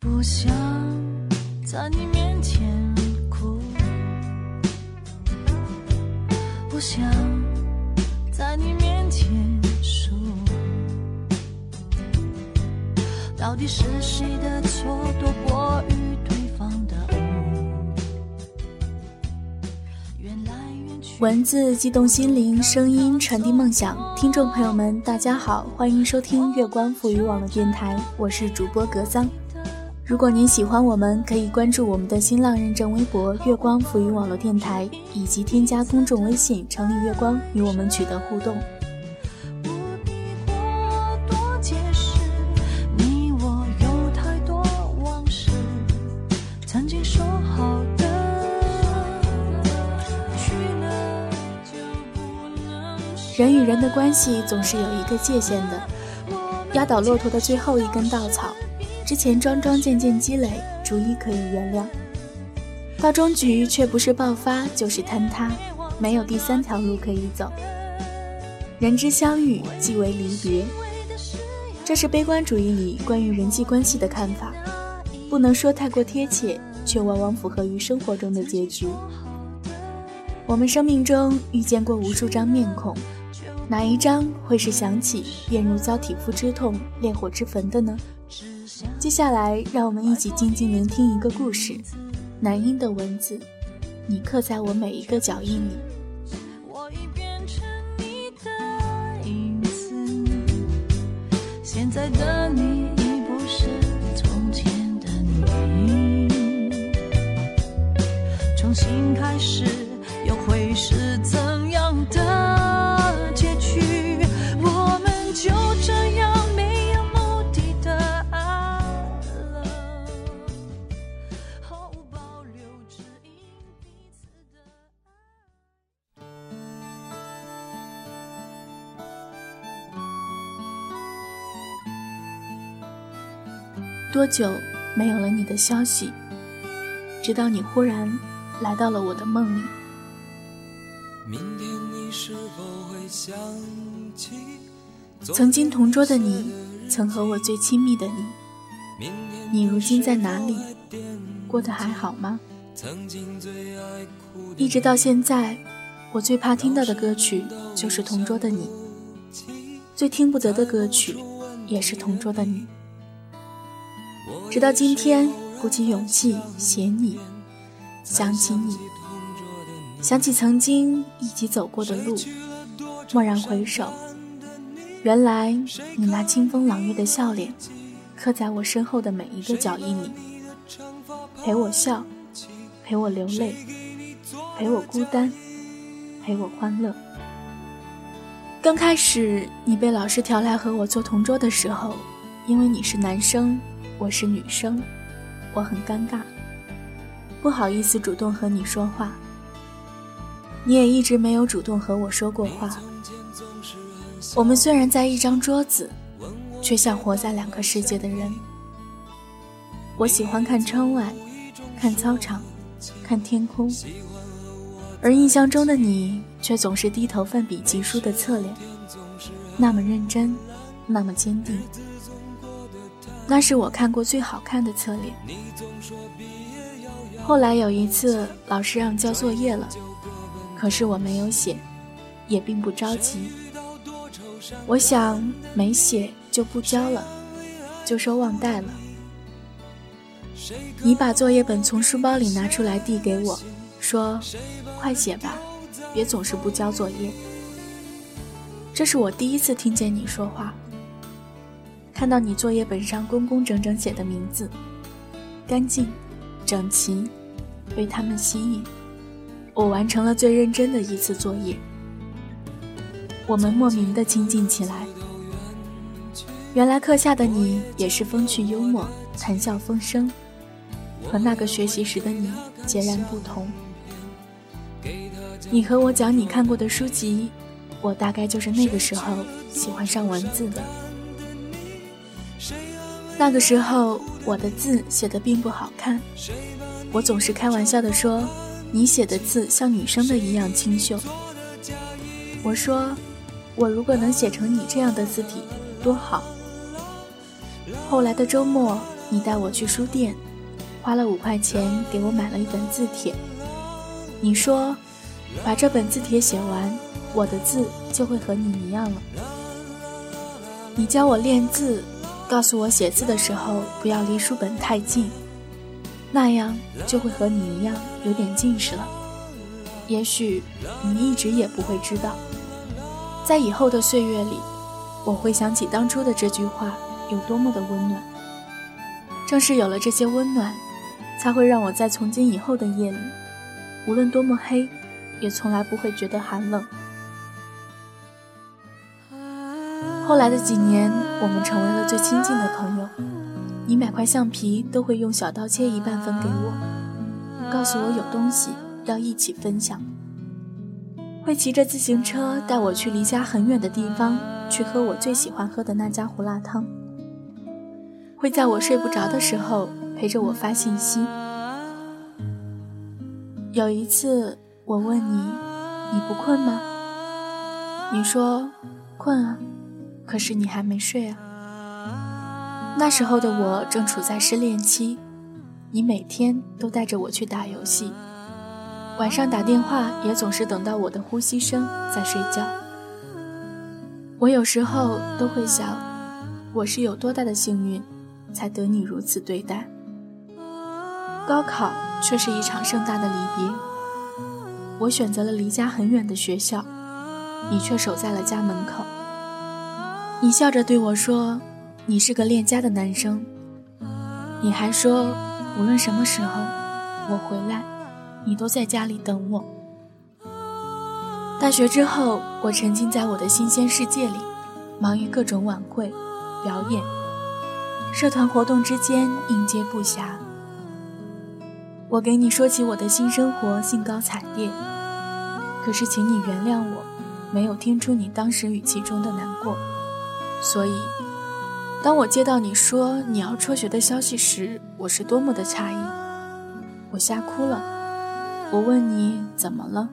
不想在你面前哭，不想在你面前输。到底是谁的错多过于对方的误？缘来缘去。文字激动心灵，声音传递梦想。听众朋友们，大家好，欢迎收听月光赋予网络电台，我是主播格桑。如果您喜欢我们，可以关注我们的新浪认证微博“月光浮云网络电台”，以及添加公众微信“城里月光”与我们取得互动。人与人的关系总是有一个界限的，压倒骆驼的最后一根稻草，之前桩桩件件积累，逐一可以原谅，到终局却不是爆发就是坍塌，没有第三条路可以走。人之相遇即为离别，这是悲观主义里关于人际关系的看法，不能说太过贴切，却往往符合于生活中的结局。我们生命中遇见过无数张面孔，哪一张会是想起便如遭体肤之痛、烈火之焚的呢？接下来，让我们一起静静聆听一个故事，男音的文字，你刻在我每一个脚印里。我已变成你的影子，现在的你已不是从前的你，重新开始多久没有了你的消息？直到你忽然来到了我的梦里。明天你是否会想起曾经同桌的你，曾和我最亲密的你，你如今在哪里？过得还好吗？一直到现在，我最怕听到的歌曲就是《同桌的你》，最听不得的歌曲也是《同桌的你》。直到今天，鼓起勇气写你，想起你，想起曾经一起走过的路，蓦然回首，原来你那清风朗月的笑脸，刻在我身后的每一个脚印里，陪我笑，陪我流泪，陪我孤单，陪我欢乐。刚开始你被老师调来和我做同桌的时候，因为你是男生，我是女生，我很尴尬，不好意思主动和你说话。你也一直没有主动和我说过话。我们虽然在一张桌子，却像活在两个世界的人。我喜欢看窗外，看操场，看天空，而印象中的你却总是低头奋笔疾书的侧脸，那么认真，那么坚定。那是我看过最好看的侧脸。后来有一次，老师让交作业了，可是我没有写，也并不着急。我想没写就不交了，就说忘带了。你把作业本从书包里拿出来递给我，说：“快写吧，别总是不交作业。”这是我第一次听见你说话。看到你作业本上工工整整写的名字，干净、整齐，被他们吸引，我完成了最认真的一次作业。我们莫名的亲近起来。原来课下的你也是风趣幽默、谈笑风生，和那个学习时的你截然不同。你和我讲你看过的书籍，我大概就是那个时候喜欢上文字的。那个时候我的字写的并不好看，我总是开玩笑的说，你写的字像女生的一样清秀。我说，我如果能写成你这样的字体，多好。后来的周末，你带我去书店，花了五块钱给我买了一本字帖。你说，把这本字帖写完，我的字就会和你一样了。你教我练字，告诉我写字的时候不要离书本太近，那样就会和你一样有点近视了。也许你一直也不会知道，在以后的岁月里，我会想起当初的这句话有多么的温暖。正是有了这些温暖，才会让我在从今以后的夜里，无论多么黑，也从来不会觉得寒冷。后来的几年，我们成为了最亲近的朋友。你买块橡皮都会用小刀切一半分给我，告诉我有东西要一起分享。会骑着自行车带我去离家很远的地方，去喝我最喜欢喝的那家胡辣汤。会在我睡不着的时候陪着我发信息。有一次我问你，你不困吗？你说困啊，可是你还没睡啊。那时候的我正处在失恋期，你每天都带着我去打游戏，晚上打电话也总是等到我的呼吸声再睡觉。我有时候都会想，我是有多大的幸运。才得你如此对待。高考却是一场盛大的离别。我选择了离家很远的学校，你却守在了家门口。你笑着对我说：“你是个恋家的男生。”你还说，无论什么时候我回来，你都在家里等我。大学之后，我沉浸在我的新鲜世界里，忙于各种晚会、表演。社团活动之间应接不暇，我给你说起我的新生活，兴高采烈。可是，请你原谅我，没有听出你当时语气中的难过。所以，当我接到你说你要辍学的消息时，我是多么的诧异，我吓哭了。我问你怎么了？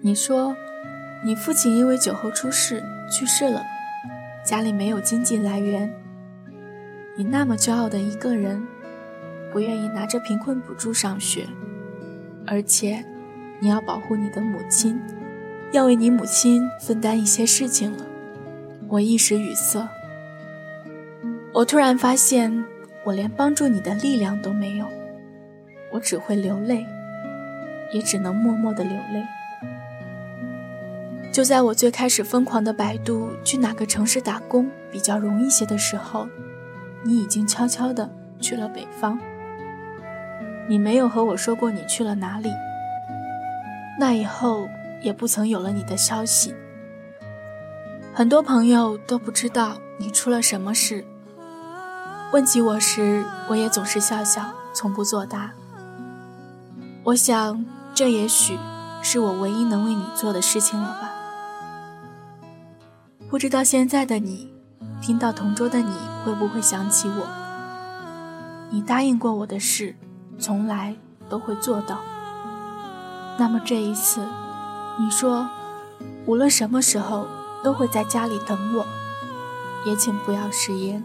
你说，你父亲因为酒后出事去世了，家里没有经济来源。你那么骄傲的一个人，不愿意拿着贫困补助上学，而且你要保护你的母亲，要为你母亲分担一些事情了。我一时语塞，我突然发现我连帮助你的力量都没有，我只会流泪，也只能默默的流泪。就在我最开始疯狂的百度去哪个城市打工比较容易些的时候。你已经悄悄的去了北方，你没有和我说过你去了哪里。那以后也不曾有了你的消息。很多朋友都不知道你出了什么事。问起我时，我也总是笑笑，从不作答。我想，这也许是我唯一能为你做的事情了吧。不知道现在的你。听到同桌的你会不会想起我？你答应过我的事，从来都会做到。那么这一次，你说无论什么时候都会在家里等我，也请不要食言。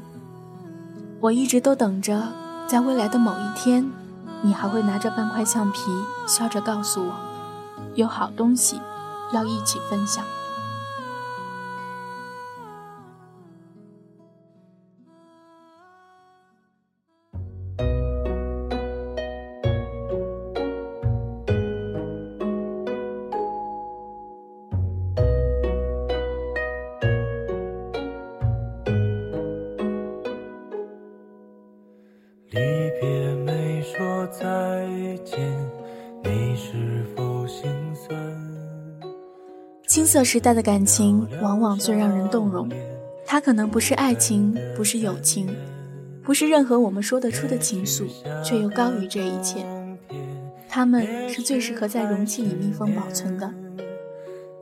我一直都等着，在未来的某一天，你还会拿着半块橡皮，笑着告诉我，有好东西要一起分享。青涩时代的感情往往最让人动容，它可能不是爱情，不是友情，不是任何我们说得出的情愫，却又高于这一切。它们是最适合在容器里密封保存的。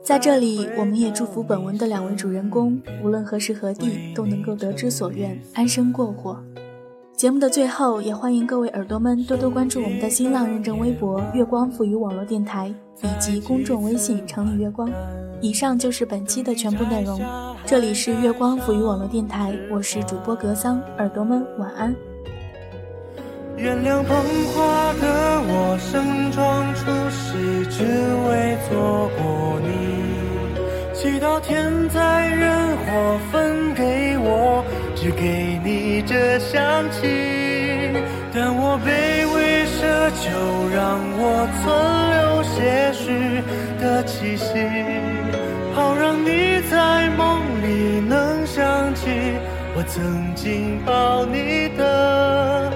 在这里，我们也祝福本文的两位主人公，无论何时何地都能够得之所愿，安生过活。节目的最后，也欢迎各位耳朵们多多关注我们的新浪认证微博“月光赋予网络电台”以及公众微信“城里月光”。以上就是本期的全部内容。这里是月光赋予网络电台，我是主播格桑，耳朵们晚安。原谅捧花的我，盛装出席，只为错过你。祈祷天灾人祸分给我。只给你这香气，但我卑微奢求，让我存留些许的气息，好让你在梦里能想起我曾经抱你的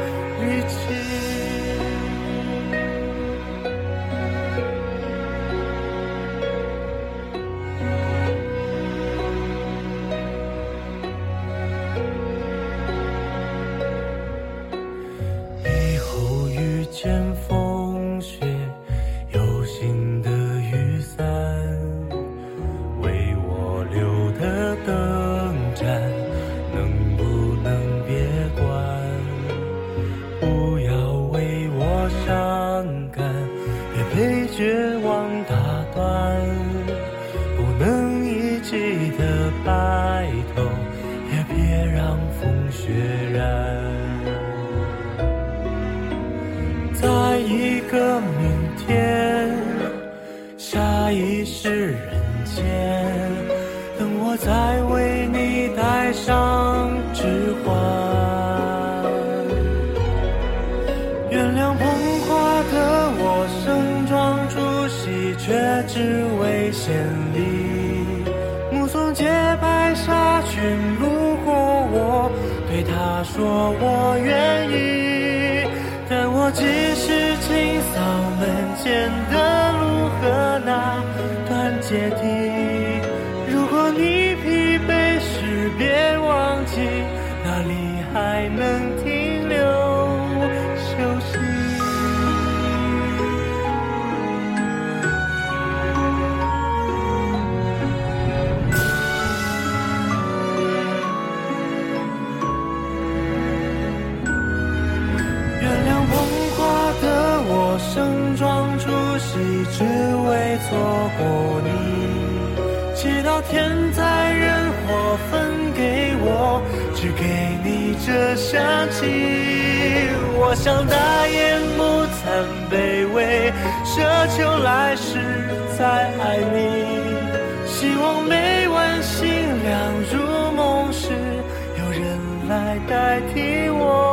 伤感也被绝望打断不能一起的白头也别让风雪染在一个明天下一世人间等我再为你戴上说我愿意。但我只是清扫门前的路和那段阶梯。原谅捧花的我盛装出席只为错过你，祈祷天灾人祸分给我，只给你这香气。我想大言不惭卑微，奢求来世再爱你。希望每晚星亮入梦时，有人来代替我。